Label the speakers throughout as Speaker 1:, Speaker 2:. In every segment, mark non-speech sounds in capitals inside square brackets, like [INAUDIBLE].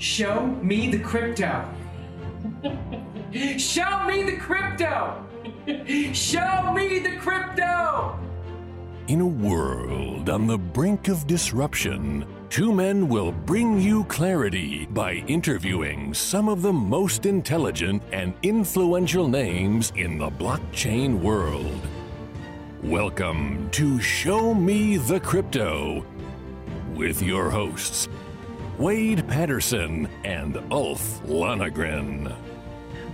Speaker 1: Show me the crypto. Show me the crypto. Show me the crypto.
Speaker 2: In a world on the brink of disruption, two men will bring you clarity by interviewing some of the most intelligent and influential names in the blockchain world. Welcome to Show Me the Crypto with your hosts, Wade Patterson and Ulf Lonegren.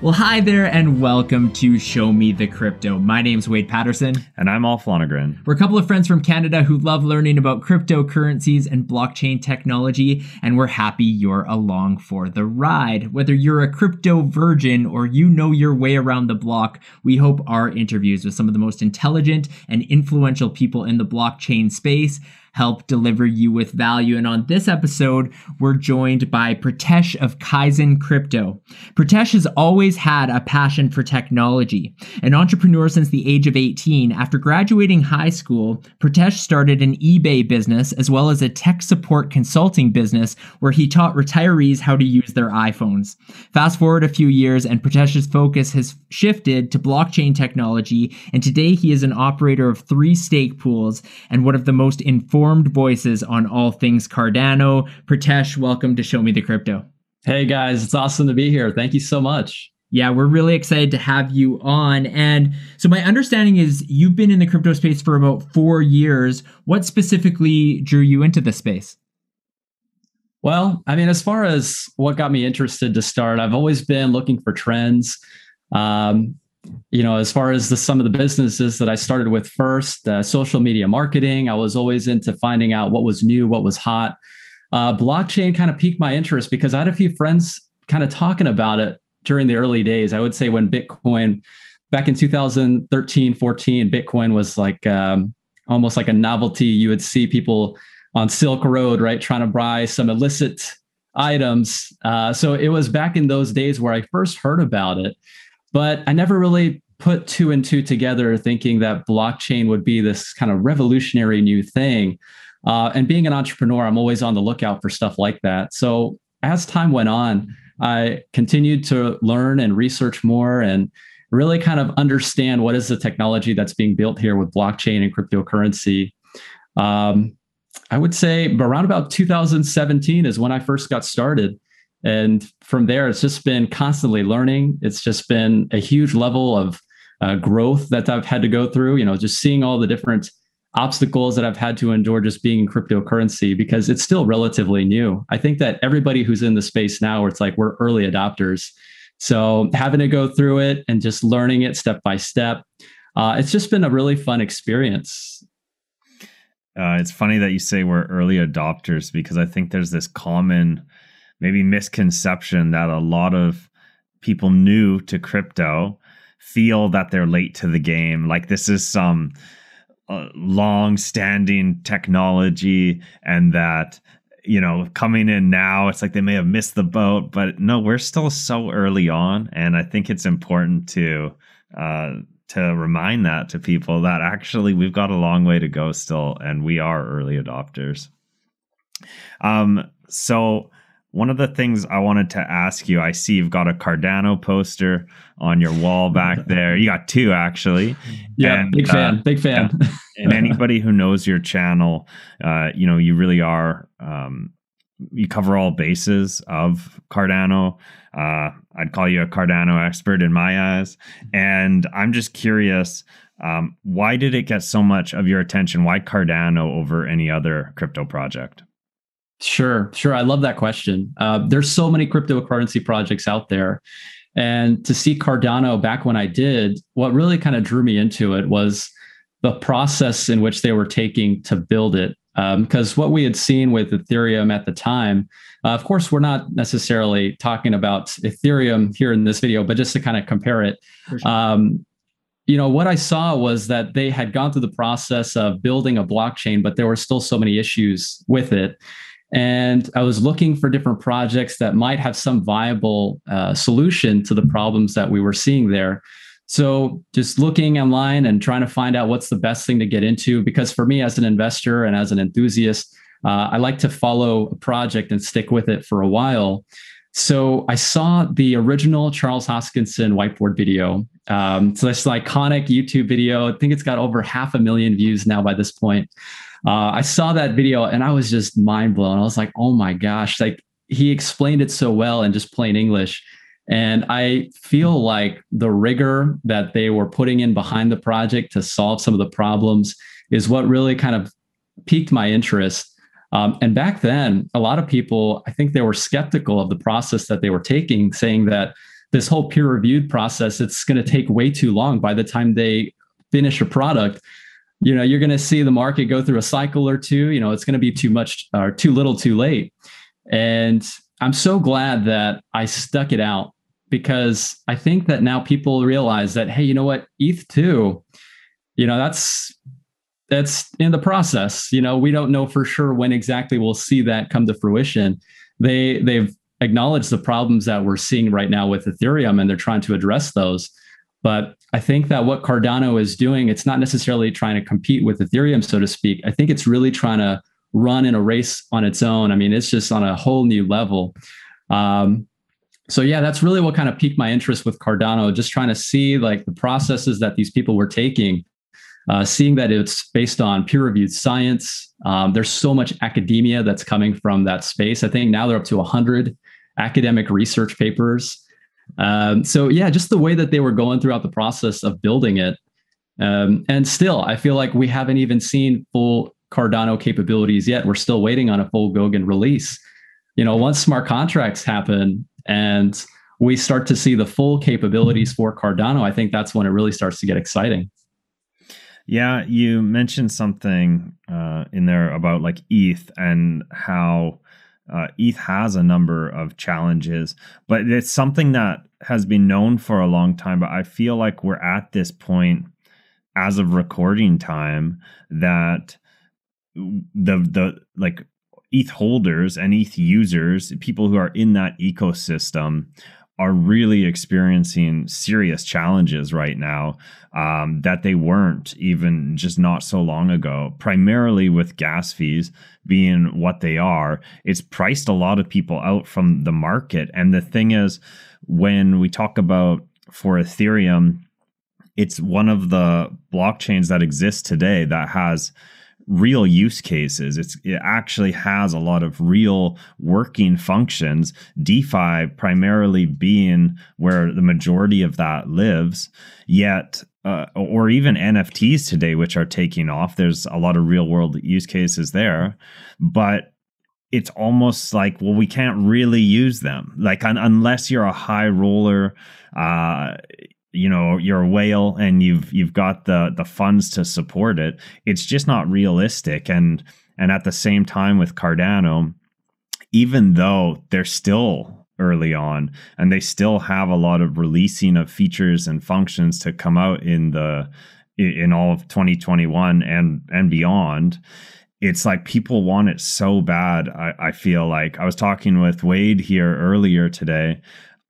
Speaker 3: Well, hi there, and welcome to Show Me the Crypto. My name's Wade Patterson.
Speaker 4: And I'm Ulf Lonegren.
Speaker 3: We're a couple of friends from Canada who love learning about cryptocurrencies and blockchain technology, and we're happy you're along for the ride. Whether you're a crypto virgin or you know your way around the block, we hope our interviews with some of the most intelligent and influential people in the blockchain space help deliver you with value. And on this episode, we're joined by Pritesh of Kaizen Crypto. Pritesh has always had a passion for technology. An entrepreneur since the age of 18, after graduating high school, Pritesh started an eBay business as well as a tech support consulting business where he taught retirees how to use their iPhones. Fast forward a few years, and Pritesh's focus has shifted to blockchain technology, and today he is an operator of three stake pools and one of the most informed informed voices on all things Cardano. Pritesh, welcome to Show Me the Crypto.
Speaker 4: Hey guys, it's awesome to be here. Thank you so much.
Speaker 3: Yeah, we're really excited to have you on. And so, my understanding is you've been in the crypto space for about four years. What specifically drew you into the space?
Speaker 4: Well, I mean, as far as what got me interested to start, I've always been looking for trends. Um, you know, as far as the some of the businesses that I started with first, uh, social media marketing, I was always into finding out what was new, what was hot. Uh, blockchain kind of piqued my interest because I had a few friends kind of talking about it during the early days. I would say when Bitcoin, back in 2013, 14, Bitcoin was like um, almost like a novelty. You would see people on Silk Road, right, trying to buy some illicit items. Uh, so it was back in those days where I first heard about it. But I never really put two and two together thinking that blockchain would be this kind of revolutionary new thing. Uh, and being an entrepreneur, I'm always on the lookout for stuff like that. So as time went on, I continued to learn and research more and really kind of understand what is the technology that's being built here with blockchain and cryptocurrency. Um, I would say around about 2017 is when I first got started. And from there, it's just been constantly learning. It's just been a huge level of uh, growth that I've had to go through, you know, just seeing all the different obstacles that I've had to endure just being in cryptocurrency because it's still relatively new. I think that everybody who's in the space now, it's like we're early adopters. So having to go through it and just learning it step by step, uh, it's just been a really fun experience.
Speaker 5: Uh, it's funny that you say we're early adopters because I think there's this common maybe misconception that a lot of people new to crypto feel that they're late to the game. Like this is some uh, long standing technology and that you know coming in now it's like they may have missed the boat but no we're still so early on. And i think it's important to uh to remind that to people that actually we've got a long way to go still and we are early adopters. Um so one of the things I wanted to ask you, I see you've got a Cardano poster on your wall back [LAUGHS] there. You got two actually.
Speaker 4: Yeah, and, big fan, uh, big fan.
Speaker 5: and, and [LAUGHS] anybody who knows your channel, uh, you know, you really are. Um, you cover all bases of Cardano. Uh, I'd call you a Cardano expert in my eyes, and I'm just curious. Um, why did it get so much of your attention? Why Cardano over any other crypto project?
Speaker 4: Sure, sure. I love that question. Uh, there's so many cryptocurrency projects out there. And to see Cardano back when I did, what really kind of drew me into it was the process in which they were taking to build it. Because um, what we had seen with Ethereum at the time, uh, of course, we're not necessarily talking about Ethereum here in this video, but just to kind of compare it. Sure. Um, you know what i saw was that they had gone through the process of building a blockchain but there were still so many issues with it and I was looking for different projects that might have some viable uh, solution to the problems that we were seeing there. So just looking online and trying to find out what's the best thing to get into. Because for me, as an investor and as an enthusiast, uh, I like to follow a project and stick with it for a while. So I saw the original Charles Hoskinson whiteboard video. Um, so this iconic YouTube video. I think it's got over half a million views now by this point. Uh, I saw that video and I was just mind blown. I was like, oh my gosh, like he explained it so well in just plain English. And I feel like the rigor that they were putting in behind the project to solve some of the problems is what really kind of piqued my interest. Um, and back then, a lot of people, I think they were skeptical of the process that they were taking, saying that this whole peer reviewed process, it's going to take way too long by the time they finish a product. You know, you're going to see the market go through a cycle or two. You know, it's going to be too much or too little too late. And I'm so glad that I stuck it out because I think that now people realize that, hey, you know what, ETH 2, you know, that's that's in the process. You know, we don't know for sure when exactly we'll see that come to fruition. They they've acknowledged the problems that we're seeing right now with Ethereum and they're trying to address those. But I think that what Cardano is doing, it's not necessarily trying to compete with Ethereum, so to speak. I think it's really trying to run in a race on its own. I mean, it's just on a whole new level. Um, so yeah, that's really what kind of piqued my interest with Cardano, just trying to see like the processes that these people were taking, uh, seeing that it's based on peer-reviewed science. Um, there's so much academia that's coming from that space. I think now they're up to 100 academic research papers. Um, so yeah, just the way that they were going throughout the process of building it. Um, and still, I feel like we haven't even seen full Cardano capabilities yet. We're still waiting on a full Goguen release. You know, once smart contracts happen and we start to see the full capabilities for Cardano, I think that's when it really starts to get exciting.
Speaker 5: Yeah, you mentioned something uh, in there about like ETH and how uh, ETH has a number of challenges, but it's something that has been known for a long time. But I feel like we're at this point as of recording time that the the like ETH holders and ETH users, people who are in that ecosystem, are really experiencing serious challenges right now um, that they weren't even just not so long ago. Primarily with gas fees being what they are, it's priced a lot of people out from the market. And the thing is, when we talk about for Ethereum, it's one of the blockchains that exists today that has real use cases. It's, it actually has a lot of real working functions. DeFi primarily being where the majority of that lives, yet, uh, or even NFTs today, which are taking off. There's a lot of real world use cases there, but it's almost like well we can't really use them like un- unless you're a high roller uh you know you're a whale and you've you've got the the funds to support it. It's just not realistic. And and at the same time with cardano even though they're still early on and they still have a lot of releasing of features and functions to come out in the in all of 2021 and and beyond it's like people want it so bad I, I feel like. I was talking with wade here earlier today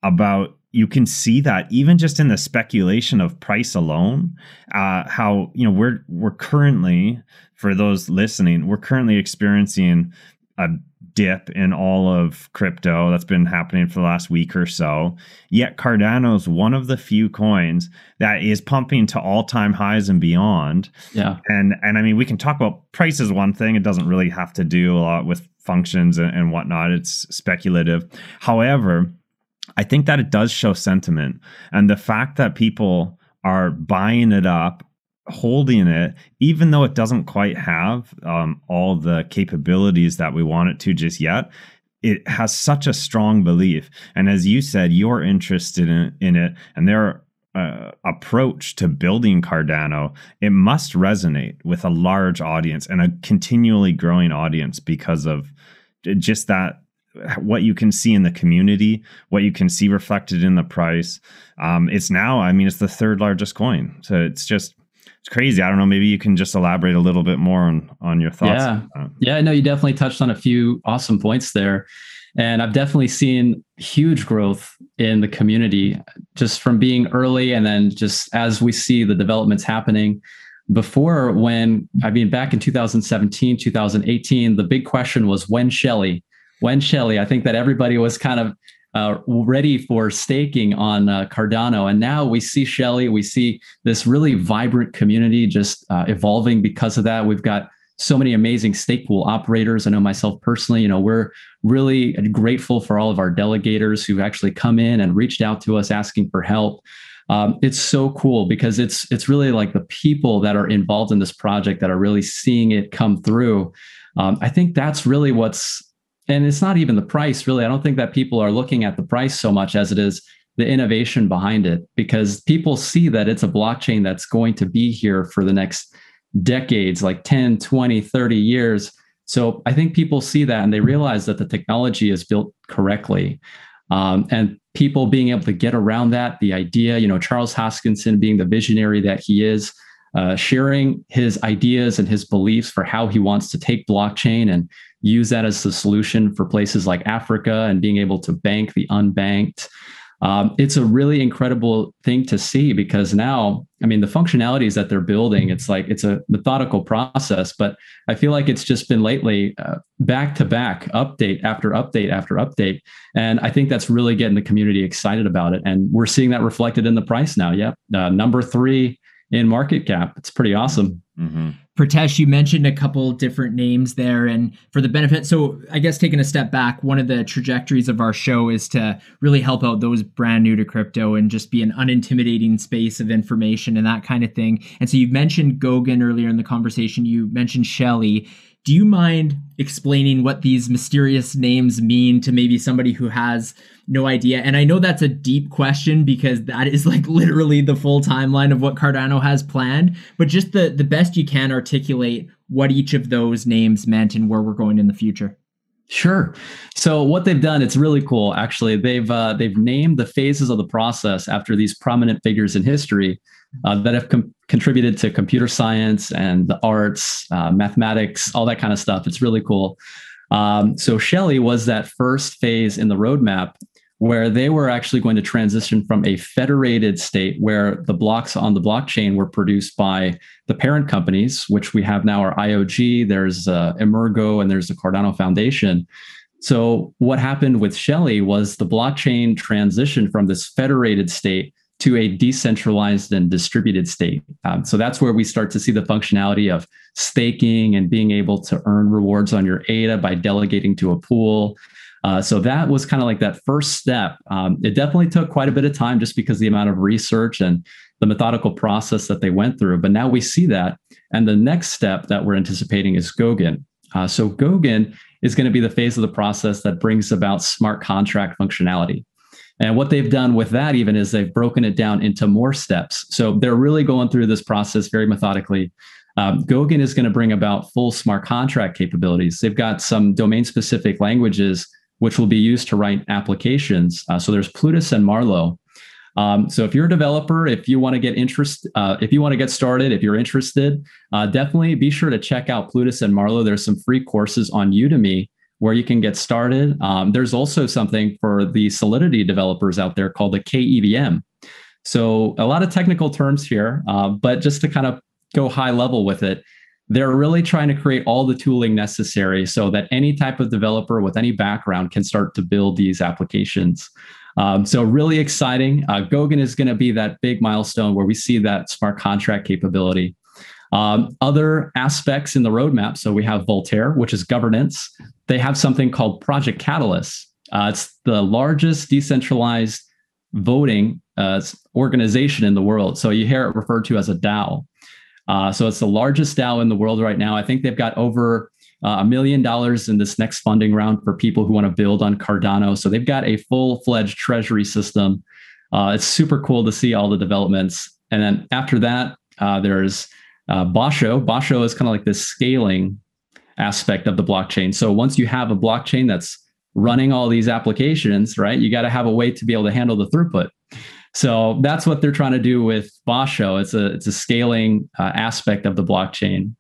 Speaker 5: about you can see that even just in the speculation of price alone, uh, how you know we're we're currently for those listening, we're currently experiencing a dip in all of crypto that's been happening for the last week or so. Yet Cardano is one of the few coins that is pumping to all-time highs and beyond.
Speaker 4: Yeah.
Speaker 5: And and I mean we can talk about price is one thing. It doesn't really have to do a lot with functions and, and whatnot. It's speculative. However, I think that it does show sentiment. And the fact that people are buying it up, holding it, even though it doesn't quite have um, all the capabilities that we want it to just yet, it has such a strong belief. And as you said, you're interested in, in it, and their uh, approach to building Cardano, it must resonate with a large audience and a continually growing audience because of just that what you can see in the community, what you can see reflected in the price. Um, it's now, I mean, it's the third largest coin. So it's just, it's crazy. I don't know. Maybe you can just elaborate a little bit more on, on your thoughts.
Speaker 4: Yeah. Yeah. No, you definitely touched on a few awesome points there. And I've definitely seen huge growth in the community just from being early and then just as we see the developments happening. before when I mean back in 2017, 2018, the big question was when Shelley, when Shelley. I think that everybody was kind of uh, ready for staking on uh, Cardano. And now we see Shelley, we see this really vibrant community just uh, evolving because of that. We've got so many amazing stake pool operators. I know myself personally, you know, we're really grateful for all of our delegators who actually come in and reached out to us asking for help. Um, it's so cool because it's it's really like the people that are involved in this project that are really seeing it come through. Um, I think that's really what's and it's not even the price really. I don't think that people are looking at the price so much as it is the innovation behind it because people see that it's a blockchain that's going to be here for the next decades like 10 20 30 years. So i think people see that and they realize that the technology is built correctly. Um, and people being able to get around that the idea you know charles hoskinson being the visionary that he is uh, sharing his ideas and his beliefs for how he wants to take blockchain and use that as the solution for places like Africa and being able to bank the unbanked. Um, it's a really incredible thing to see because now, I mean, the functionalities that they're building, it's like it's a methodical process, but I feel like it's just been lately uh, back to back, update after update after update. And I think that's really getting the community excited about it. And we're seeing that reflected in the price now. Yep. Uh, number three in market cap. It's pretty awesome.
Speaker 3: Mm-hmm. Pritesh, you mentioned a couple different names there, and for the benefit, so I guess taking a step back, one of the trajectories of our show is to really help out those brand new to crypto and just be an unintimidating space of information and that kind of thing. And so you mentioned Goguen earlier in the conversation. You mentioned Shelley. Do you mind explaining what these mysterious names mean to maybe somebody who has no idea? And I know that's a deep question because that is like literally the full timeline of what Cardano has planned, but just the the best you can articulate what each of those names meant and where we're going in the future.
Speaker 4: Sure. So what they've done, it's really cool. Actually, they've uh, they've named the phases of the process after these prominent figures in history uh, that have com- contributed to computer science and the arts, uh, mathematics, all that kind of stuff. It's really cool. Um, so Shelley was that first phase in the roadmap where they were actually going to transition from a federated state where the blocks on the blockchain were produced by the parent companies, which we have now are IOG, there's uh, Emurgo, and there's the Cardano Foundation. So what happened with Shelley was the blockchain transitioned from this federated state to a decentralized and distributed state. Um, so that's where we start to see the functionality of staking and being able to earn rewards on your ADA by delegating to a pool. Uh, so that was kind of like that first step. Um, it definitely took quite a bit of time just because the amount of research and the methodical process that they went through. But now we see that. And the next step that we're anticipating is Goguen. Uh, so Goguen is going to be the phase of the process that brings about smart contract functionality. And what they've done with that even is they've broken it down into more steps. So they're really going through this process very methodically. Um, is going to bring about full smart contract capabilities. They've got some domain specific languages which will be used to write applications. Uh, so there's Plutus and Marlowe. Um, so if you're a developer, if you want to get interest, uh, if you want to get started, if you're interested, uh, definitely be sure to check out Plutus and Marlowe. There's some free courses on Udemy where you can get started. Um, there's also something for the Solidity developers out there called the KEVM. So a lot of technical terms here, uh, but just to kind of go high level with it, they're really trying to create all the tooling necessary so that any type of developer with any background can start to build these applications. Um, so really exciting. Uh, Goguen is going to be that big milestone where we see that smart contract capability. Um, other aspects in the roadmap. So we have Voltaire, which is governance. They have something called Project Catalyst. Uh, it's the largest decentralized voting uh, organization in the world. So you hear it referred to as a DAO. Uh, so it's the largest DAO in the world right now. I think they've got over uh, a million dollars in this next funding round for people who want to build on Cardano. So they've got a full fledged treasury system. Uh, it's super cool to see all the developments. And then after that, uh, there's uh, Basho. Basho is kind of like this scaling aspect of the blockchain. So once you have a blockchain that's running all these applications, right, you got to have a way to be able to handle the throughput. So that's what they're trying to do with Basho. It's a it's a scaling uh, aspect of the blockchain.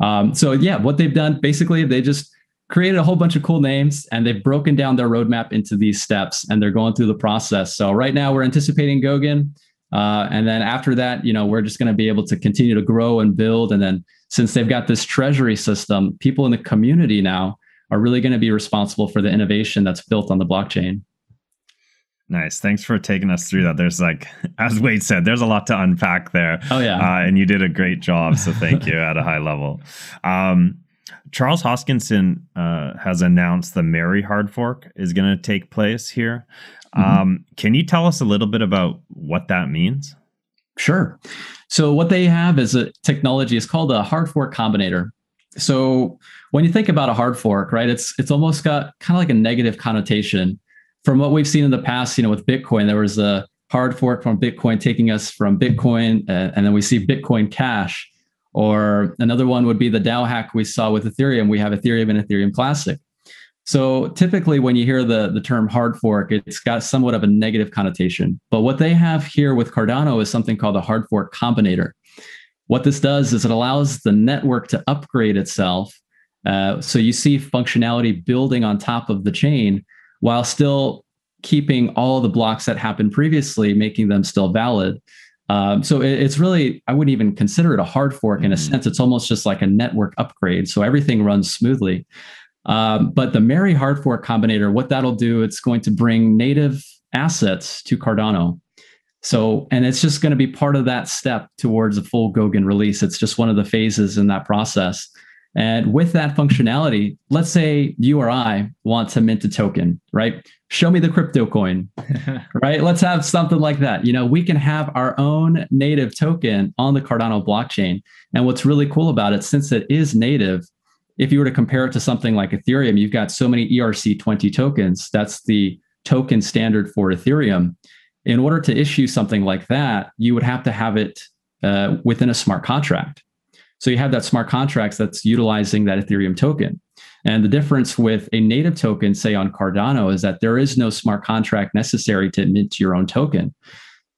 Speaker 4: Um, so yeah, what they've done basically they just created a whole bunch of cool names and they've broken down their roadmap into these steps and they're going through the process. So right now we're anticipating Goguen. Uh, and then after that, you know, we're just going to be able to continue to grow and build. And then since they've got this treasury system, people in the community now are really going to be responsible for the innovation that's built on the blockchain.
Speaker 5: Nice. Thanks for taking us through that. There's like, [LAUGHS] as Wade said, there's a lot to unpack there.
Speaker 4: Oh yeah,
Speaker 5: uh, and you did a great job. So thank you [LAUGHS] at a high level. Um, Charles Hoskinson uh, has announced the Mary hard fork is going to take place here. Mm-hmm. Um, can you tell us a little bit about what that means?
Speaker 4: Sure. So what they have is a technology. It's called a hard fork combinator. So when you think about a hard fork, right, it's it's almost got kind of like a negative connotation. From what we've seen in the past, you know, with Bitcoin, there was a hard fork from Bitcoin taking us from Bitcoin, uh, and then we see Bitcoin Cash. Or another one would be the DAO hack we saw with Ethereum. We have Ethereum and Ethereum Classic. So typically, when you hear the, the term hard fork, it's got somewhat of a negative connotation. But what they have here with Cardano is something called a hard fork combinator. What this does is it allows the network to upgrade itself. Uh, so you see functionality building on top of the chain while still keeping all the blocks that happened previously, making them still valid. Um, so it, it's really, I wouldn't even consider it a hard fork in a mm-hmm. sense. It's almost just like a network upgrade. So everything runs smoothly. Um, but the Mary hard fork combinator, what that'll do, it's going to bring native assets to Cardano. So, and it's just going to be part of that step towards a full Goguen release. It's just one of the phases in that process. And with that functionality, let's say you or I want to mint a token, right? Show me the crypto coin, [LAUGHS] right? Let's have something like that. You know, we can have our own native token on the Cardano blockchain. And what's really cool about it, since it is native, if you were to compare it to something like Ethereum, you've got so many ERC20 tokens. That's the token standard for Ethereum. In order to issue something like that, you would have to have it uh, within a smart contract. So you have that smart contracts that's utilizing that Ethereum token. And the difference with a native token, say on Cardano, is that there is no smart contract necessary to mint your own token.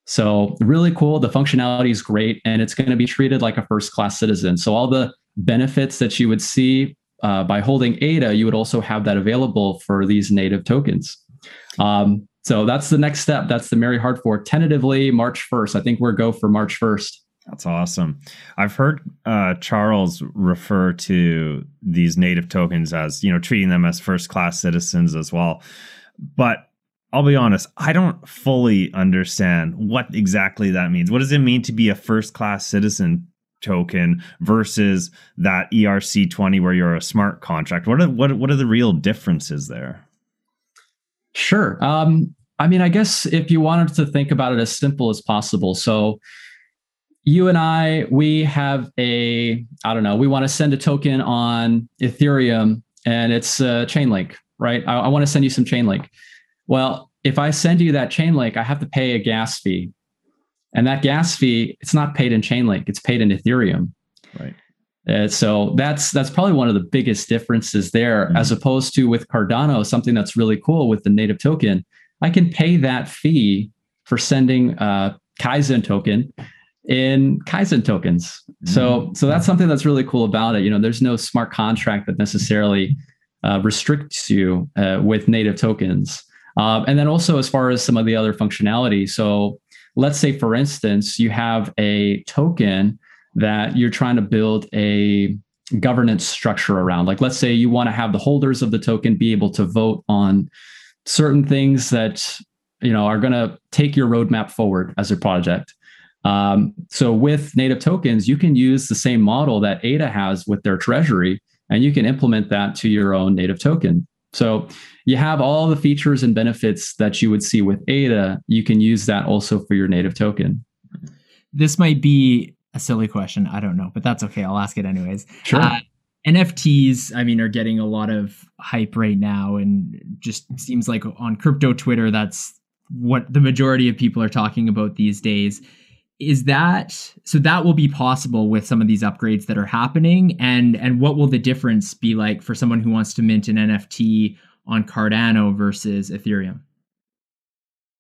Speaker 4: So really cool. The functionality is great, and it's going to be treated like a first class citizen. So all the benefits that you would see uh, by holding ADA, you would also have that available for these native tokens. Um, so that's the next step. That's the Mary Hard Fork. Tentatively March 1st. I think we're go for March 1st.
Speaker 5: That's awesome. I've heard uh, Charles refer to these native tokens as, you know, treating them as first class citizens as well. But I'll be honest, I don't fully understand what exactly that means. What does it mean to be a first class citizen? token versus that ERC20 where you're a smart contract? What are what what are the real differences there?
Speaker 4: Sure. Um, I mean, I guess if you wanted to think about it as simple as possible. So you and I, we have a, I don't know, we want to send a token on Ethereum and it's a Chainlink, right? I, I want to send you some Chainlink. Well, if I send you that Chainlink, I have to pay a gas fee. And that gas fee, it's not paid in Chainlink, it's paid in Ethereum.
Speaker 5: Right.
Speaker 4: Uh, so that's that's probably one of the biggest differences there, mm-hmm. as opposed to with Cardano, something that's really cool with the native token. I can pay that fee for sending a Kaizen token in Kaizen tokens. Mm-hmm. So so that's something that's really cool about it. You know, there's no smart contract that necessarily uh, restricts you uh, with native tokens. Uh, and then also as far as some of the other functionality. So let's say, for instance, you have a token that you're trying to build a governance structure around. Like, let's say you want to have the holders of the token be able to vote on certain things that you know are going to take your roadmap forward as a project. Um, so with native tokens, you can use the same model that ADA has with their treasury, and you can implement that to your own native token. So you have all the features and benefits that you would see with ADA. You can use that also for your native token.
Speaker 3: This might be a silly question. I don't know, but that's okay. I'll ask it anyways.
Speaker 4: Sure. Uh,
Speaker 3: NFTs, I mean, are getting a lot of hype right now, and just seems like on crypto Twitter, that's what the majority of people are talking about these days. Is that so? That will be possible with some of these upgrades that are happening, and and what will the difference be like for someone who wants to mint an NFT on Cardano versus Ethereum?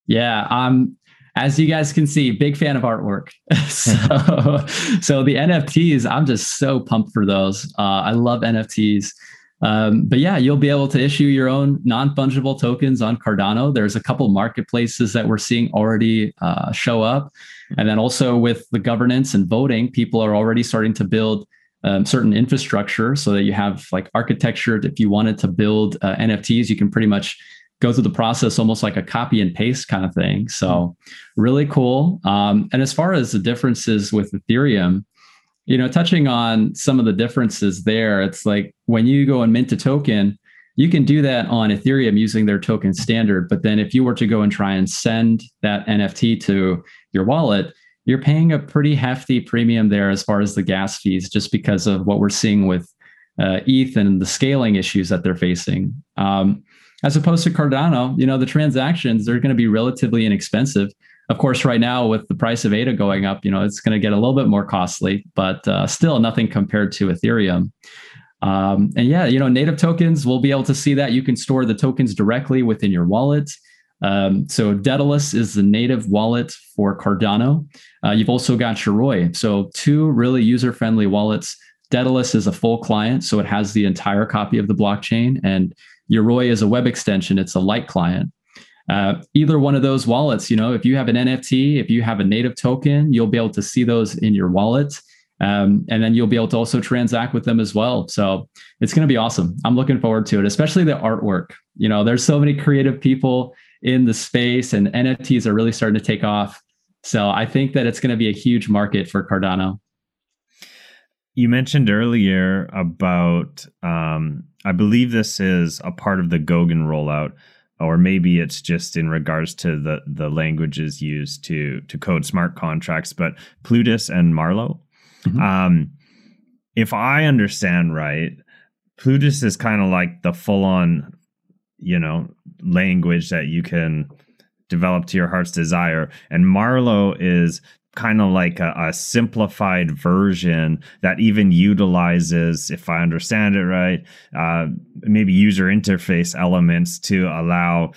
Speaker 4: Yeah, um, as you guys can see, big fan of artwork. [LAUGHS] so, [LAUGHS] so the NFTs, I'm just so pumped for those. Uh, I love NFTs. Um, but yeah, you'll be able to issue your own non fungible tokens on Cardano. There's a couple marketplaces that we're seeing already uh, show up. And then also with the governance and voting, people are already starting to build um, certain infrastructure so that you have like architecture. If you wanted to build uh, NFTs, you can pretty much go through the process almost like a copy and paste kind of thing. So really cool. Um, and as far as the differences with Ethereum, you know, touching on some of the differences there, it's like when you go and mint a token, you can do that on Ethereum using their token standard. But then if you were to go and try and send that NFT to your wallet, you're paying a pretty hefty premium there as far as the gas fees, just because of what we're seeing with uh, ETH and the scaling issues that they're facing. Um, as opposed to Cardano, you know, the transactions are going to be relatively inexpensive. Of course, right now with the price of ADA going up, you know, it's going to get a little bit more costly, but uh, still nothing compared to Ethereum. Um, and yeah, you know, native tokens, we'll be able to see that you can store the tokens directly within your wallet. Um, so Daedalus is the native wallet for Cardano. Uh, you've also got Yoroi. So two really user-friendly wallets. Daedalus is a full client, so it has the entire copy of the blockchain, and Yoroi is a web extension. It's a light client. Uh, either one of those wallets, you know, if you have an NFT, if you have a native token, you'll be able to see those in your wallet. Um, and then you'll be able to also transact with them as well. So it's going to be awesome. I'm looking forward to it, especially the artwork. You know, there's so many creative people in the space, and NFTs are really starting to take off. So I think that it's going to be a huge market for Cardano.
Speaker 5: You mentioned earlier about, um, I believe this is a part of the Goguen rollout, or maybe it's just in regards to the the languages used to to code smart contracts. But Plutus and Marlowe, mm-hmm. um, if I understand right, Plutus is kind of like the full on, you know, language that you can develop to your heart's desire, and Marlowe is kind of like a, a, simplified version that even utilizes, if I understand it right, uh, maybe user interface elements to allow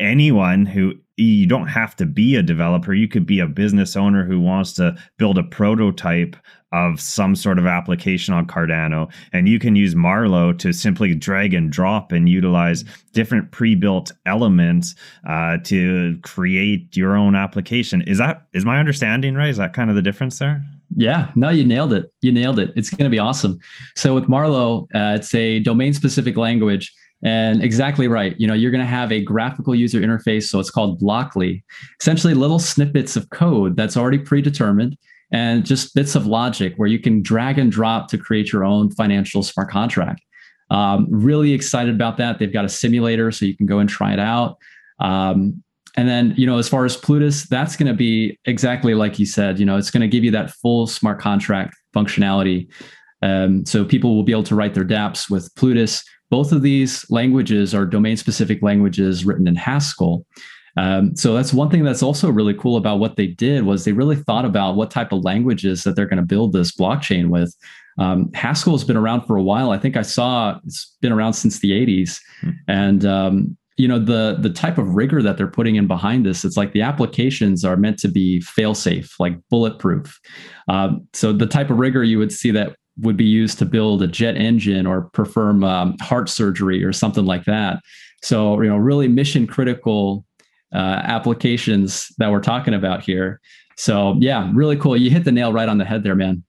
Speaker 5: anyone who you don't have to be a developer. You could be a business owner who wants to build a prototype of some sort of application on Cardano. And you can use Marlowe to simply drag and drop and utilize different pre-built elements uh, to create your own application. Is that is my understanding right? Is that kind of the difference there?
Speaker 4: Yeah, no, you nailed it. You nailed it. It's going to be awesome. So with Marlowe, uh, it's a domain-specific language. And exactly right. You know, you're going to have a graphical user interface. So it's called Blockly, essentially little snippets of code that's already predetermined and just bits of logic where you can drag and drop to create your own financial smart contract. Um, really excited about that. They've got a simulator so you can go and try it out. Um, and then, you know, as far as Plutus, that's going to be exactly like you said, you know, it's going to give you that full smart contract functionality. Um, so people will be able to write their dApps with Plutus. Both of these languages are domain specific languages written in Haskell. Um, so that's one thing that's also really cool about what they did was they really thought about what type of languages that they're going to build this blockchain with. Um, Haskell has been around for a while. I think I saw it's been around since the 80s, hmm. and um, you know the the type of rigor that they're putting in behind this. It's like the applications are meant to be fail safe, like bulletproof. Um, so the type of rigor you would see that would be used to build a jet engine or perform um, heart surgery or something like that. So you know, really mission critical uh, applications that we're talking about here. So yeah, really cool. You hit the nail right on the head there, man.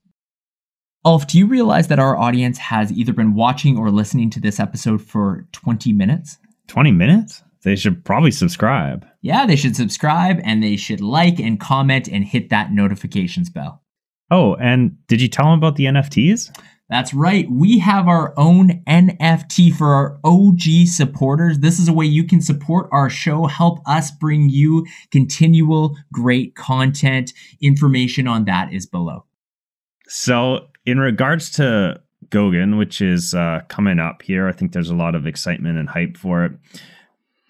Speaker 3: Ulf, do you realize that our audience has either been watching or listening to this episode for 20 minutes?
Speaker 5: 20 minutes? They should probably subscribe.
Speaker 3: Yeah, they should subscribe and they should like and comment and hit that notifications bell.
Speaker 5: Oh, and did you tell them about the NFTs?
Speaker 3: That's right. We have our own NFT for our OG supporters. This is a way you can support our show, help us bring you continual great content. Information on that is below.
Speaker 5: So, in regards to Goguen, which is uh, coming up here, I think there's a lot of excitement and hype for it.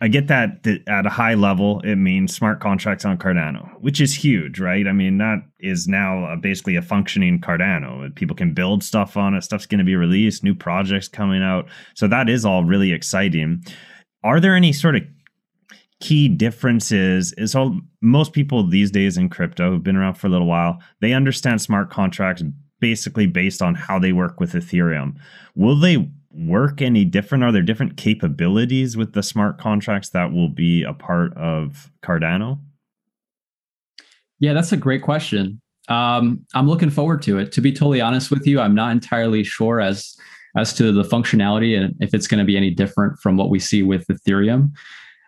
Speaker 5: I get that, that at a high level, it means smart contracts on Cardano, which is huge, right? I mean, that is now basically a functioning Cardano. People can build stuff on it. Stuff's going to be released, new projects coming out. So that is all really exciting. Are there any sort of key differences? Is all most people these days in crypto who've been around for a little while, they understand smart contracts basically based on how they work with Ethereum. Will they work any different? Are there different capabilities with the smart contracts that will be a part of Cardano?
Speaker 4: Yeah, that's a great question. Um, I'm looking forward to it. To be totally honest with you, I'm not entirely sure as as to the functionality and if it's going to be any different from what we see with Ethereum.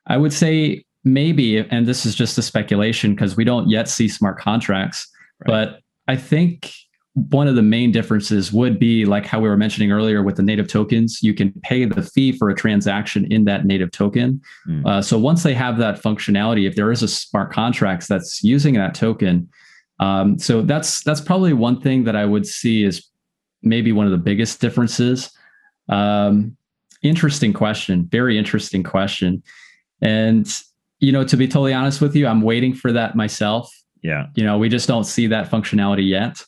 Speaker 4: I would say maybe, and this is just a speculation because we don't yet see smart contracts, right. but I think one of the main differences would be like how we were mentioning earlier with the native tokens you can pay the fee for a transaction in that native token. Mm. uh, so once they have that functionality if there is a smart contracts that's using that token um, so that's that's probably one thing that i would see is maybe one of the biggest differences. Um, interesting question very interesting question. And you know to be totally honest with you i'm waiting for that myself.
Speaker 5: Yeah.
Speaker 4: You know we just don't see that functionality yet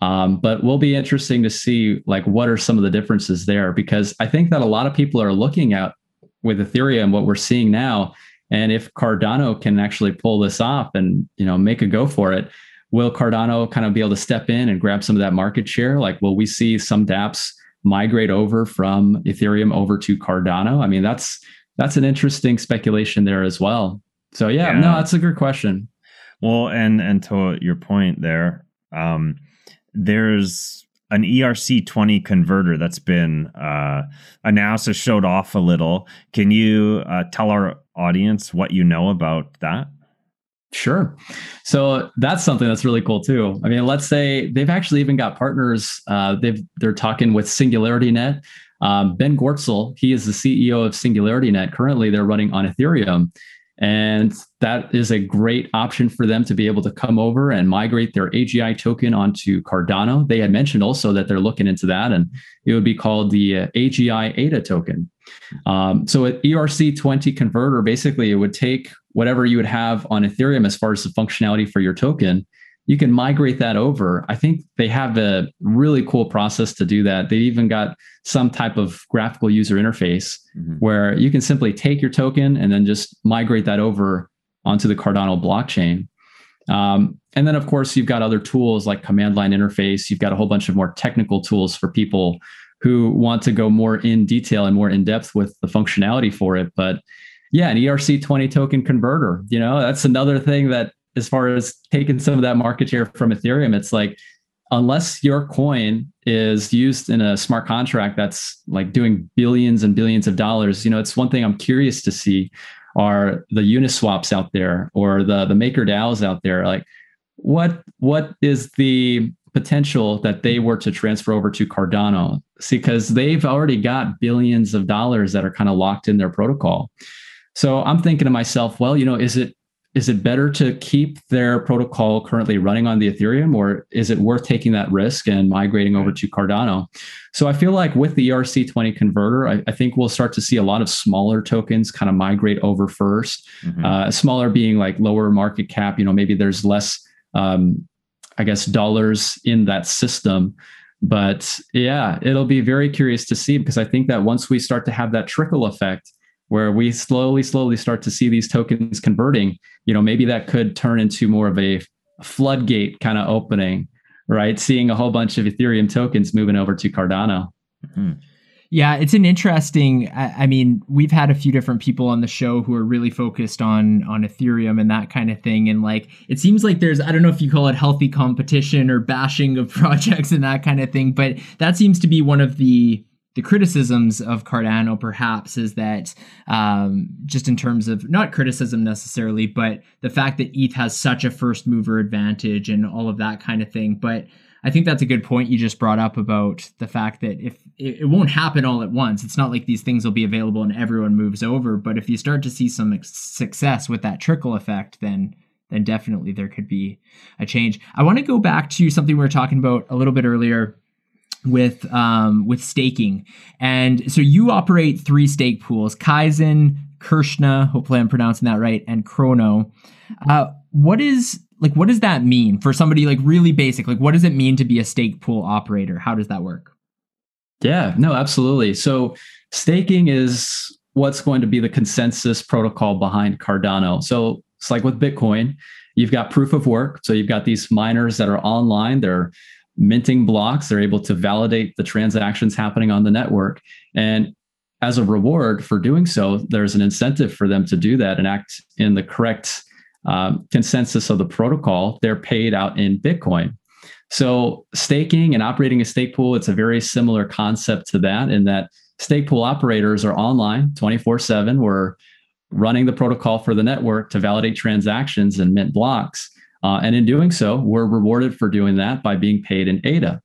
Speaker 4: um, but will be interesting to see like what are some of the differences there because I think that a lot of people are looking at with Ethereum what we're seeing now, and if Cardano can actually pull this off and you know make a go for it, will Cardano kind of be able to step in and grab some of that market share? Like, will we see some DApps migrate over from Ethereum over to Cardano? I mean, that's that's an interesting speculation there as well. So yeah, yeah. no, that's a good question.
Speaker 5: Well, and and to your point there, um, there's an ERC20 converter that's been uh, announced or showed off a little. Can you uh, tell our audience what you know about that?
Speaker 4: Sure. So that's something that's really cool too. I mean, let's say they've actually even got partners. Uh, they've they're talking with SingularityNET. Um, ben Goertzel, he is the CEO of SingularityNET. Currently, they're running on Ethereum, and that is a great option for them to be able to come over and migrate their AGI token onto Cardano. They had mentioned also that they're looking into that, and it would be called the uh, AGI ADA token. Um, so, an ERC20 converter basically it would take whatever you would have on Ethereum as far as the functionality for your token you can migrate that over. I think they have a really cool process to do that. They even got some type of graphical user interface mm-hmm. where you can simply take your token and then just migrate that over onto the Cardano blockchain. Um, and then, of course, you've got other tools like command line interface. You've got a whole bunch of more technical tools for people who want to go more in detail and more in depth with the functionality for it. But yeah, an ERC20 token converter, you know, that's another thing that as far as taking some of that market share from Ethereum, it's like unless your coin is used in a smart contract that's like doing billions and billions of dollars, you know, it's one thing I'm curious to see are the Uniswaps out there or the the Maker DAOs out there. Like, what what is the potential that they were to transfer over to Cardano? See, because they've already got billions of dollars that are kind of locked in their protocol. So I'm thinking to myself, well, you know, is it is it better to keep their protocol currently running on the Ethereum, or is it worth taking that risk and migrating over to Cardano? So I feel like with the ERC20 converter, I, I think we'll start to see a lot of smaller tokens kind of migrate over 1st mm-hmm. uh, smaller being like lower market cap. You know, maybe there's less, um, I guess, dollars in that system. But yeah, it'll be very curious to see because I think that once we start to have that trickle effect, where we slowly, slowly start to see these tokens converting, you know, maybe that could turn into more of a floodgate kind of opening, right? Seeing a whole bunch of Ethereum tokens moving over to Cardano.
Speaker 3: Mm-hmm. Yeah, it's an interesting. I, I, mean, we've had a few different people on the show who are really focused on on Ethereum and that kind of thing, and like it seems like there's I don't know if you call it healthy competition or bashing of [LAUGHS] projects and that kind of thing, but that seems to be one of the the criticisms of Cardano perhaps is that um, just in terms of not criticism necessarily, but the fact that ETH has such a first mover advantage and all of that kind of thing. But I think that's a good point you just brought up about the fact that if it, it won't happen all at once, it's not like these things will be available and everyone moves over. But if you start to see some success with that trickle effect, then then definitely there could be a change. I want to go back to something we were talking about a little bit earlier with um, with staking. And so you operate three stake pools: Kaizen, Krishna. Hopefully, I'm pronouncing that right, and Chrono. Uh, what is like? What does that mean for somebody like really basic? Like, what does it mean to be a stake pool operator? How does that work?
Speaker 4: Yeah, no, absolutely. So staking is what's going to be the consensus protocol behind Cardano. So it's like with Bitcoin, you've got proof of work. So you've got these miners that are online. They're minting blocks. They're able to validate the transactions happening on the network. And as a reward for doing so, there's an incentive for them to do that and act in the correct um, consensus of the protocol. They're paid out in Bitcoin. So staking and operating a stake pool, it's a very similar concept to that in that stake pool operators are online 24 7. We're running the protocol for the network to validate transactions and mint blocks. Uh, and in doing so, we're rewarded for doing that by being paid in ADA.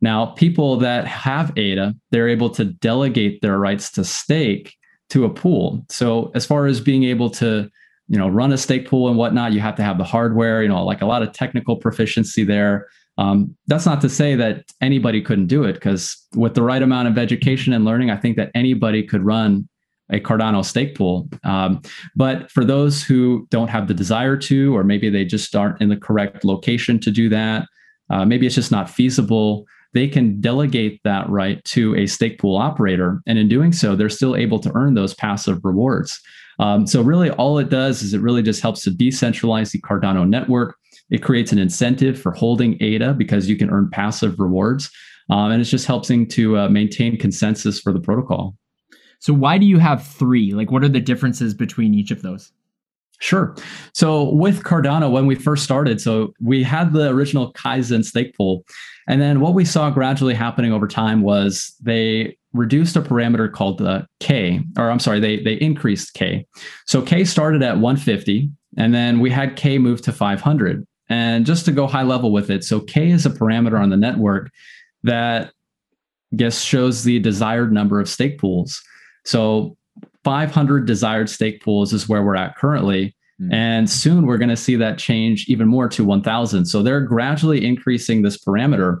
Speaker 4: Now, people that have ADA, they're able to delegate their rights to stake to a pool. So as far as being able to, you know, run a stake pool and whatnot, you have to have the hardware, you know, like a lot of technical proficiency there. Um, that's not to say that anybody couldn't do it, because with the right amount of education and learning, I think that anybody could run a Cardano stake pool. Um, but for those who don't have the desire to, or maybe they just aren't in the correct location to do that, uh, maybe it's just not feasible, they can delegate that right to a stake pool operator. And in doing so, they're still able to earn those passive rewards. Um, so, really, all it does is it really just helps to decentralize the Cardano network. It creates an incentive for holding ADA because you can earn passive rewards. Um, and it's just helping to uh, maintain consensus for the protocol.
Speaker 3: So why do you have three? Like, what are the differences between each of those?
Speaker 4: Sure. So with Cardano, when we first started, so we had the original Kaizen stake pool. And then what we saw gradually happening over time was they reduced a parameter called the K, or I'm sorry, they, they increased K. So K started at 150, and then we had K move to 500. And just to go high level with it, so K is a parameter on the network that guess shows the desired number of stake pools. So 500 desired stake pools is where we're at currently. Mm. And soon we're going to see that change even more to 1000. So they're gradually increasing this parameter.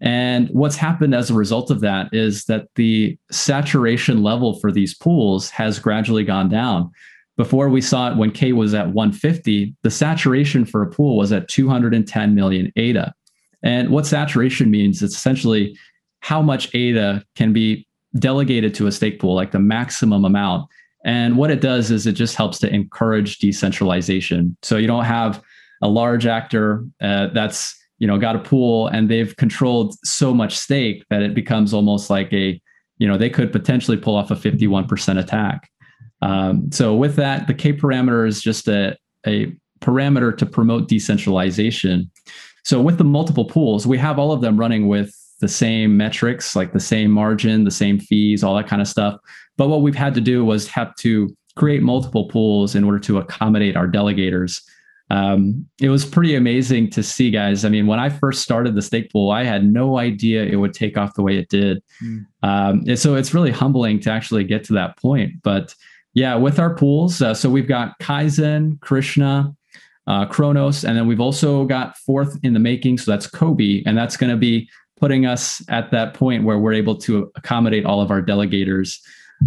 Speaker 4: And what's happened as a result of that is that the saturation level for these pools has gradually gone down. Before we saw it when K was at 150, the saturation for a pool was at 210 million ADA. And what saturation means, it's essentially how much ADA can be delegated to a stake pool, like the maximum amount. And what it does is it just helps to encourage decentralization. So you don't have a large actor uh, that's you know got a pool and they've controlled so much stake that it becomes almost like a you know they could potentially pull off a 51% attack. Um, so with that, the K parameter is just a, a parameter to promote decentralization. So with the multiple pools, we have all of them running with the same metrics, like the same margin, the same fees, all that kind of stuff. But what we've had to do was have to create multiple pools in order to accommodate our delegators. Um, it was pretty amazing to see, guys. I mean, when I first started the stake pool, I had no idea it would take off the way it did. Mm. Um, and so it's really humbling to actually get to that point. But yeah, with our pools, uh, so we've got Kaizen, Krishna, uh, Kronos, and then we've also got fourth in the making. So that's Kobe, and that's going to be putting us at that point where we're able to accommodate all of our delegators.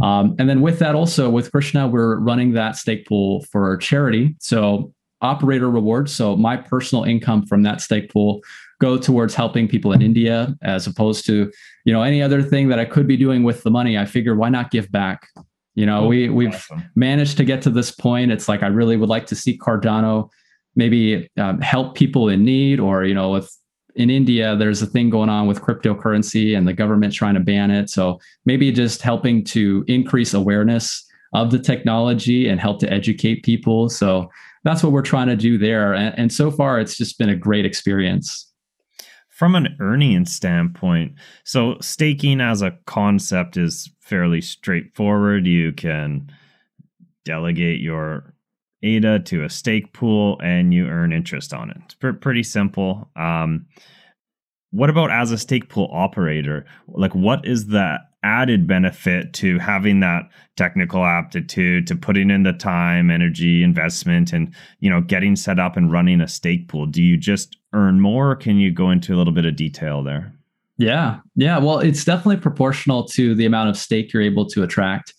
Speaker 4: Um, and then with that, also with Krishna, we're running that stake pool for charity. So operator rewards. So my personal income from that stake pool go towards helping people in India, as opposed to you know any other thing that I could be doing with the money. I figure why not give back? You know, we we've awesome. managed to get to this point. It's like I really would like to see Cardano maybe um, help people in need, or you know, with in India, there's a thing going on with cryptocurrency and the government trying to ban it. So maybe just helping to increase awareness of the technology and help to educate people. So that's what we're trying to do there. And, and so far, it's just been a great experience.
Speaker 5: From an earning standpoint, so staking as a concept is fairly straightforward. You can delegate your ADA to a stake pool and you earn interest on it. It's pr- pretty simple. Um, what about as a stake pool operator? Like, what is the added benefit to having that technical aptitude, to putting in the time, energy, investment, and you know, getting set up and running a stake pool? Do you just earn more? can you go into a little bit of detail there?
Speaker 4: Yeah, yeah. Well, it's definitely proportional to the amount of stake you're able to attract.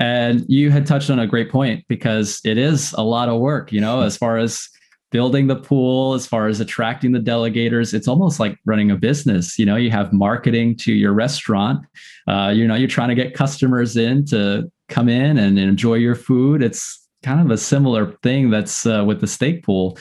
Speaker 4: And you had touched on a great point because it is a lot of work, you know, as far as building the pool, as far as attracting the delegators. It's almost like running a business. You know, you have marketing to your restaurant. Uh, you know, you're trying to get customers in to come in and enjoy your food. It's kind of a similar thing that's uh, with the stake pool.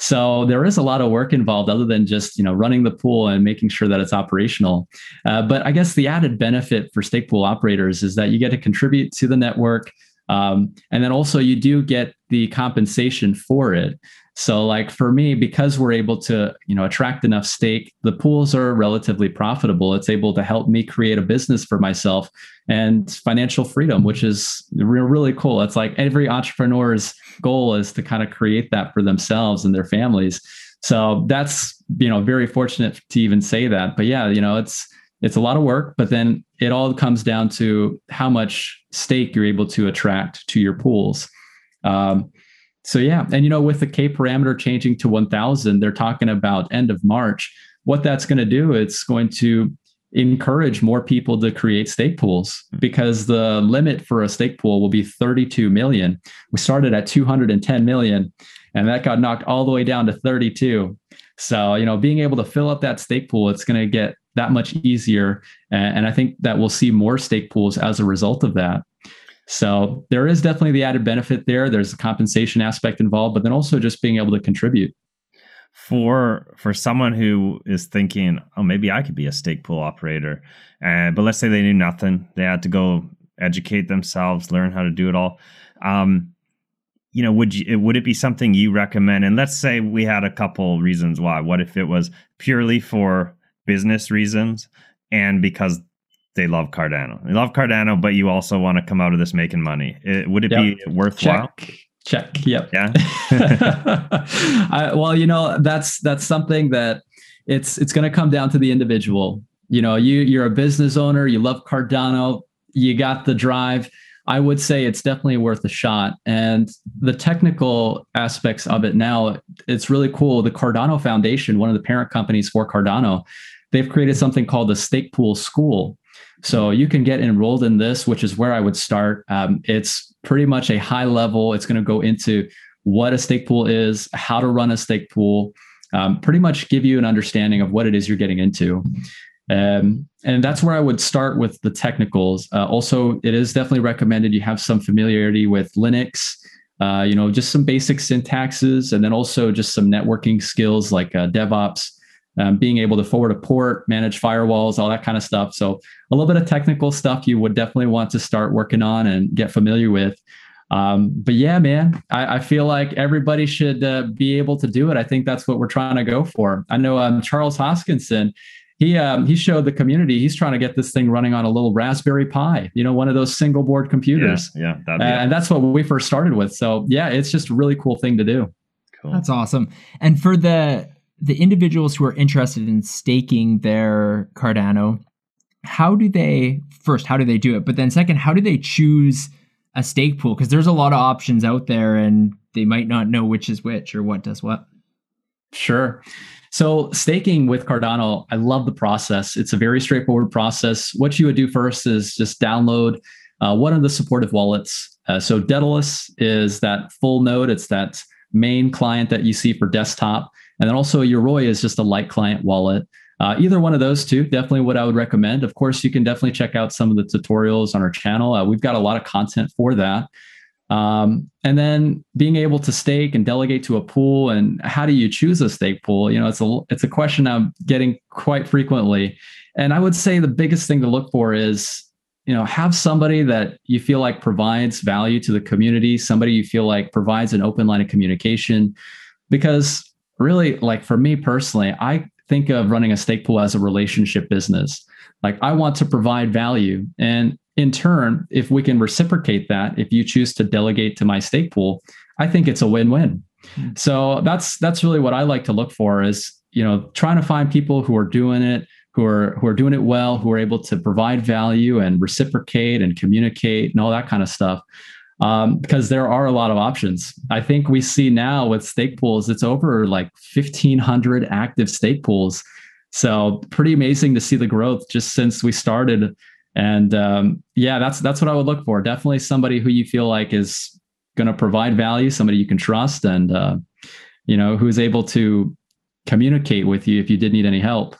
Speaker 4: So there is a lot of work involved other than just, you know, running the pool and making sure that it's operational. Uh, but I guess the added benefit for stake pool operators is that you get to contribute to the network. Um, and then also you do get the compensation for it. So like for me, because we're able to, you know, attract enough stake, the pools are relatively profitable. It's able to help me create a business for myself and financial freedom, which is really cool. It's like every entrepreneur's goal is to kind of create that for themselves and their families. So that's, you know, very fortunate to even say that. But yeah, you know, it's it's a lot of work, but then it all comes down to how much stake you're able to attract to your pools. Um, so yeah, and you know, with the K parameter changing to 1,000, they're talking about end of March. What that's going to do, it's going to encourage more people to create stake pools because the limit for a stake pool will be 32 million. We started at 210 million, and that got knocked all the way down to 32. So you know, being able to fill up that stake pool, it's going to get that much easier, and I think that we'll see more stake pools as a result of that. So there is definitely the added benefit there. There's a compensation aspect involved, but then also just being able to contribute.
Speaker 5: For for someone who is thinking, oh, maybe I could be a stake pool operator, uh, but let's say they knew nothing, they had to go educate themselves, learn how to do it all. Um, you know, would you would it be something you recommend? And let's say we had a couple reasons why. What if it was purely for business reasons and because they love Cardano. They love Cardano, but you also want to come out of this making money. It, would it yep. be worthwhile?
Speaker 4: Check. Check. Yep.
Speaker 5: Yeah. [LAUGHS]
Speaker 4: I, well, you know, that's that's something that it's it's going to come down to the individual. You know, you you're a business owner, you love Cardano, you got the drive. I would say it's definitely worth a shot. And the technical aspects of it now, it's really cool. The Cardano Foundation, one of the parent companies for Cardano, they've created something called the Stake Pool School. So you can get enrolled in this, which is where I would start. Um, it's pretty much a high level. It's going to go into what a stake pool is, how to run a stake pool, um, pretty much give you an understanding of what it is you're getting into. Um, and that's where I would start with the technicals. Uh, also, it is definitely recommended you have some familiarity with Linux, uh, you know, just some basic syntaxes, and then also just some networking skills like uh, DevOps um, being able to forward a port, manage firewalls, all that kind of stuff. So a little bit of technical stuff you would definitely want to start working on and get familiar with. Um, but yeah, man, I, I, feel like everybody should uh, be able to do it. I think that's what we're trying to go for. I know um, Charles Hoskinson, he um, he showed the community he's trying to get this thing running on a little Raspberry Pi, you know, one of those single board computers.
Speaker 5: Yeah, yeah
Speaker 4: and that's what we first started with. So yeah, it's just a really cool thing to do.
Speaker 3: Cool. That's awesome. And for the the individuals who are interested in staking their Cardano, how do they first, how do they do it? But then second, how do they choose a stake pool? Because there's a lot of options out there and they might not know which is which or what does what.
Speaker 4: Sure. So staking with Cardano, I love the process. It's a very straightforward process. What you would do first is just download uh, one of the supportive wallets. Uh, so Daedalus is that full node. It's that main client that you see for desktop. And then also Yoroi is just a light client wallet. Uh, either one of those two, definitely what I would recommend. Of course, you can definitely check out some of the tutorials on our channel. Uh, we've got a lot of content for that. Um, and then being able to stake and delegate to a pool, and how do you choose a stake pool? You know, it's a it's a question I'm getting quite frequently. And I would say the biggest thing to look for is you know have somebody that you feel like provides value to the community somebody you feel like provides an open line of communication because really like for me personally, I think of running a stake pool as a relationship business. Like I want to provide value. And in turn, if we can reciprocate that, if you choose to delegate to my stake pool, I think it's a win-win. Mm-hmm. So that's that's really what I like to look for is, you know, trying to find people who are doing it, who are who are doing it well, who are able to provide value and reciprocate and communicate and all that kind of stuff um, because there are a lot of options. I think we see now with stake pools, it's over like 1,500 active stake pools. So pretty amazing to see the growth just since we started. And um, yeah, that's that's what I would look for. Definitely somebody who you feel like is going to provide value, somebody you can trust, and uh, you know who is able to communicate with you if you did need any help.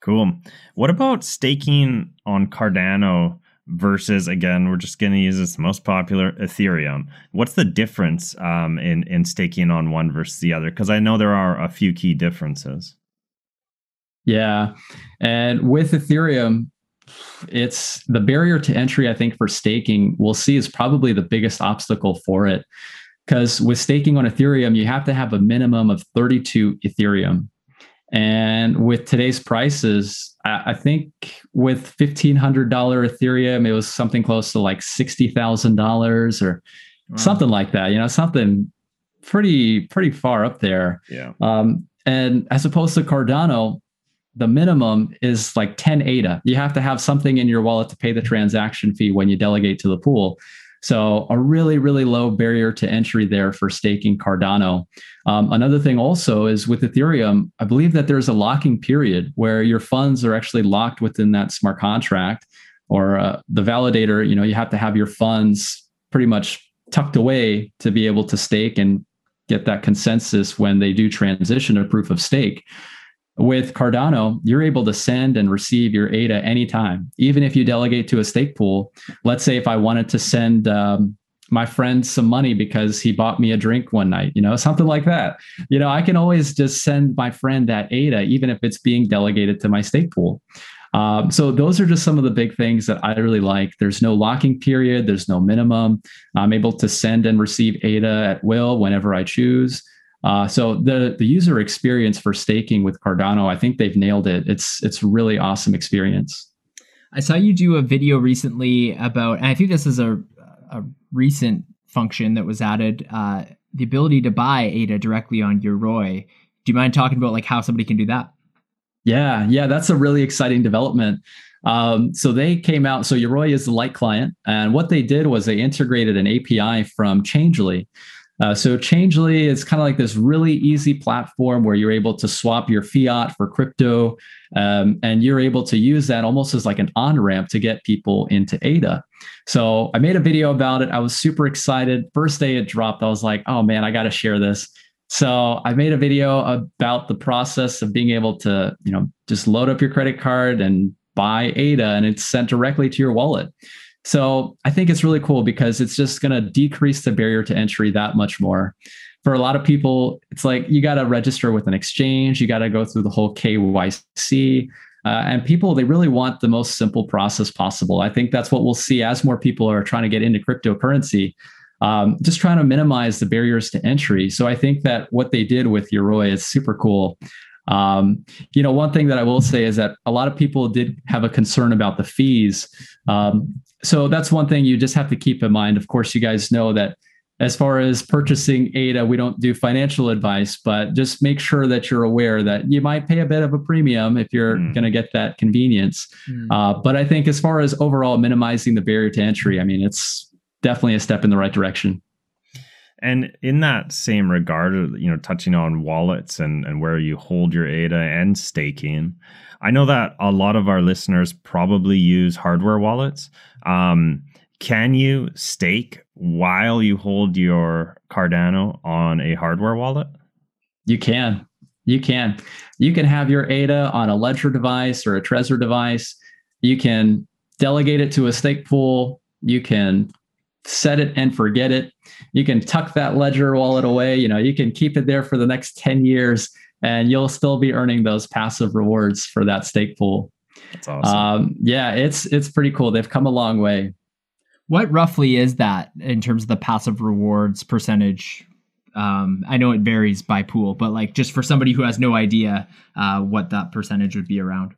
Speaker 5: Cool. What about staking on Cardano versus again we're just going to use this most popular ethereum. What's the difference um, in in staking on one versus the other? Because i know there are a few key differences.
Speaker 4: Yeah and with ethereum it's the barrier to entry i think for staking we'll see is probably the biggest obstacle for it. Because with staking on ethereum you have to have a minimum of 32 ethereum and with today's prices, I think with fifteen hundred dollar Ethereum, it was something close to like sixty thousand dollars or wow. something like that. You know, something pretty pretty far up there.
Speaker 5: Yeah.
Speaker 4: Um, and as opposed to Cardano, the minimum is like 10 ADA. You have to have something in your wallet to pay the transaction fee when you delegate to the pool. So a really, really low barrier to entry there for staking Cardano. Um, another thing also is with Ethereum, I believe that there's a locking period where your funds are actually locked within that smart contract or uh, the validator. You know, you have to have your funds pretty much tucked away to be able to stake and get that consensus when they do transition to proof of stake. With Cardano, you're able to send and receive your ADA anytime, even if you delegate to a stake pool. Let's say if I wanted to send um, my friend some money because he bought me a drink one night, you know, [LAUGHS] something like that. You know, I can always just send my friend that ADA, even if it's being delegated to my stake pool. Um, so those are just some of the big things that I really like. There's no locking period. There's no minimum. I'm able to send and receive ADA at will whenever I choose. Uh, so the the user experience for staking with Cardano, I think they've nailed it. It's it's really awesome experience.
Speaker 3: I saw you do a video recently about, and I think this is a a recent function that was added, uh, the ability to buy ADA directly on Yoroi. Do you mind talking about like how somebody can do that?
Speaker 4: Yeah, yeah, that's a really exciting development. Um, so they came out. So Yoroi is the light client, and what they did was they integrated an API from Changelly. Uh, so Changelly is kind of like this really easy platform where you're able to swap your fiat for crypto, um, and you're able to use that almost as like an on ramp to get people into ADA. So I made a video about it. I was super excited. First day it dropped, I was like, oh man, I got to share this. So I made a video about the process of being able to, you know, just load up your credit card and buy ADA, and it's sent directly to your wallet. So I think it's really cool because it's just going to decrease the barrier to entry that much more. For a lot of people, it's like you got to register with an exchange, you got to go through the whole KYC. Uh, and people, they really want the most simple process possible. I think that's what we'll see as more people are trying to get into cryptocurrency, um, just trying to minimize the barriers to entry. So I think that what they did with Yoroi is super cool. Um, you know, one thing that I will say is that a lot of people did have a concern about the fees. Um, so that's one thing you just have to keep in mind. Of course, you guys know that as far as purchasing ADA, we don't do financial advice, but just make sure that you're aware that you might pay a bit of a premium if you're mm. going to get that convenience. Mm. Uh, but I think as far as overall minimizing the barrier to entry, I mean, it's definitely a step in the right direction.
Speaker 5: And in that same regard, you know, touching on wallets and, and where you hold your ADA and staking, I know that a lot of our listeners probably use hardware wallets. Um, can you stake while you hold your Cardano on a hardware wallet?
Speaker 4: You can. You can. You can have your ADA on a Ledger device or a Trezor device. You can delegate it to a stake pool. You can set it and forget it. You can tuck that ledger wallet away. You know, you can keep it there for the next 10 years and you'll still be earning those passive rewards for that stake pool.
Speaker 5: That's awesome. Um,
Speaker 4: yeah, it's it's pretty cool. They've come a long way.
Speaker 3: What roughly is that in terms of the passive rewards percentage? Um, I know it varies by pool, but like just for somebody who has no idea uh, what that percentage would be around.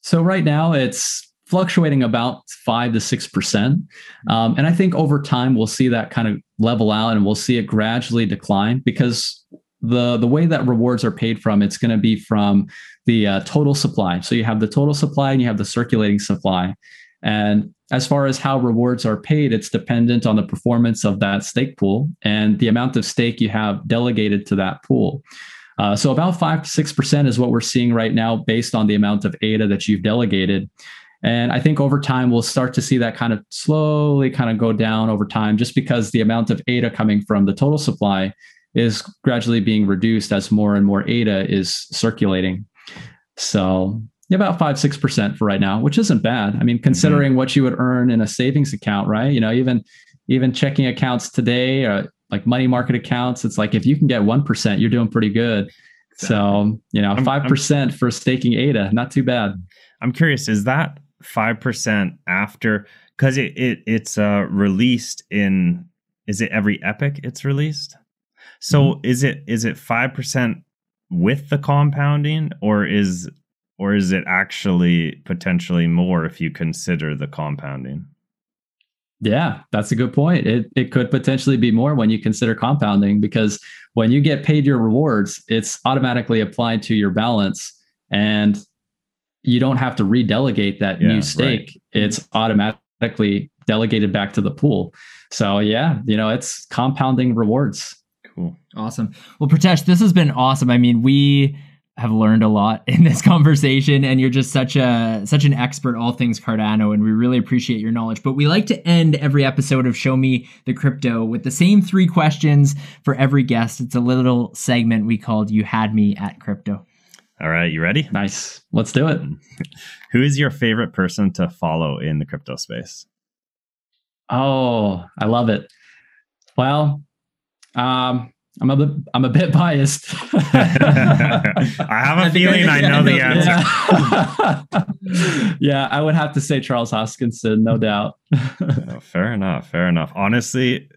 Speaker 4: So right now it's fluctuating about five to six percent. Um, and I think over time we'll see that kind of level out and we'll see it gradually decline because the the way that rewards are paid from it's going to be from the uh, total supply. So you have the total supply and you have the circulating supply. And as far as how rewards are paid, it's dependent on the performance of that stake pool and the amount of stake you have delegated to that pool. Uh, so about five to six percent is what we're seeing right now, based on the amount of ADA that you've delegated. And I think over time, we'll start to see that kind of slowly kind of go down over time, just because the amount of ADA coming from the total supply is gradually being reduced as more and more ADA is circulating. So about five six percent for right now, which isn't bad. I mean, considering mm-hmm. what you would earn in a savings account, right? You know, even even checking accounts today, or uh, like money market accounts, it's like if you can get one percent, you're doing pretty good. Exactly. So you know, five percent for staking ADA, not too bad.
Speaker 5: I'm curious, is that five percent after? Because it, it it's uh, released in is it every epoch it's released? So mm-hmm. is it is it five percent with the compounding, or is or is it actually potentially more if you consider the compounding?
Speaker 4: Yeah, that's a good point. It it could potentially be more when you consider compounding because when you get paid your rewards, it's automatically applied to your balance and you don't have to redelegate that yeah, new stake. Right. It's automatically delegated back to the pool. So yeah, you know, it's compounding rewards.
Speaker 3: Cool. Awesome. Well, Pritesh, this has been awesome. I mean, we have learned a lot in this [LAUGHS] conversation and you're just such a such an expert all things cardano and we really appreciate your knowledge but we like to end every episode of show me the crypto with the same three questions for every guest it's a little segment we called you had me at crypto
Speaker 5: all right you ready
Speaker 4: nice let's do it [LAUGHS]
Speaker 5: who is your favorite person to follow in the crypto space
Speaker 4: oh i love it well um I'm a bit, I'm a bit biased. [LAUGHS]
Speaker 5: I have a [LAUGHS] feeling I know the
Speaker 4: answer. Yeah. yeah, I would have to say Charles Hoskinson, no doubt.
Speaker 5: oh, fair enough. Fair enough. Honestly,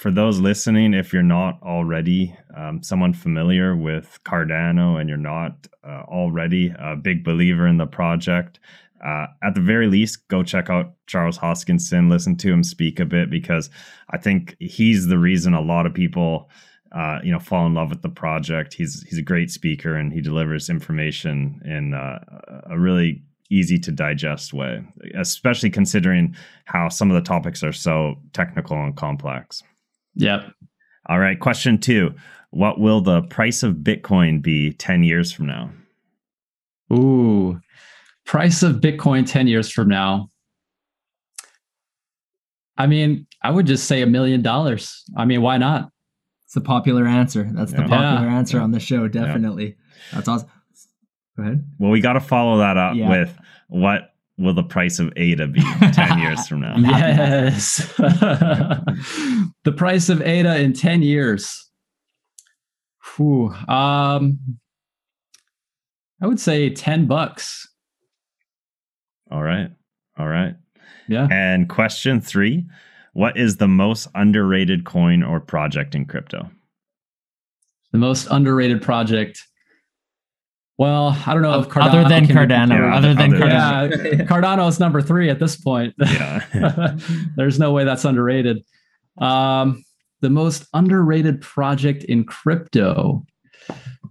Speaker 5: for those listening, if you're not already um, someone familiar with Cardano and you're not uh, already a big believer in the project, uh, at the very least, go check out Charles Hoskinson, listen to him speak a bit because I think he's the reason a lot of people uh, you know fall in love with the project. He's he's a great speaker and he delivers information in uh, a really easy to digest way, especially considering how some of the topics are so technical and complex.
Speaker 4: Yep.
Speaker 5: All right. Question two: What will the price of Bitcoin be ten years from now?
Speaker 4: Ooh, price of Bitcoin ten years from now. I mean, I would just say a million dollars. I mean, why not?
Speaker 3: It's a popular answer. That's yeah. the popular yeah. answer yeah. on the show. Definitely. That's awesome. Go ahead.
Speaker 5: Well, we got to follow that up with what will the price of ADA be [LAUGHS] 10 years from now?
Speaker 4: yes. [LAUGHS] the price of ADA in 10 years. Whew. Um, I would say 10 bucks.
Speaker 5: All right. All right.
Speaker 4: Yeah.
Speaker 5: And question three what is the most underrated coin or project in crypto?
Speaker 4: The most underrated project. Well, I don't know if
Speaker 3: Cardano other than Cardano, yeah, other than other Cardano.
Speaker 4: Yeah, Cardano is number three at this point. Yeah. [LAUGHS] There's no way that's underrated. Um, the most underrated project in crypto.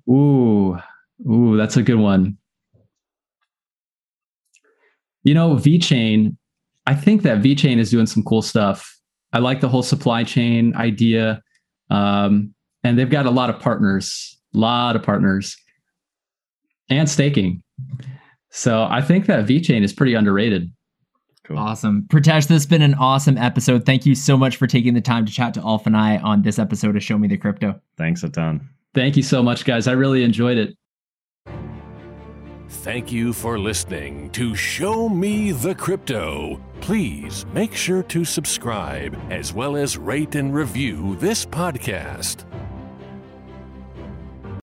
Speaker 4: Ooh, ooh, that's a good one. You know, VeChain I think that VeChain is doing some cool stuff. I like the whole supply chain idea. Um, and they've got a lot of partners, a lot of partners, and staking. So I think that VeChain is pretty underrated.
Speaker 3: Cool. Awesome. Pritesh, this has been an awesome episode. Thank you so much for taking the time to chat to Alf and I on this episode of Show Me the Crypto.
Speaker 5: Thanks a ton.
Speaker 4: Thank you so much, guys. I really enjoyed it.
Speaker 2: Thank you for listening to Show Me the Crypto. Please make sure to subscribe as well as rate and review this podcast.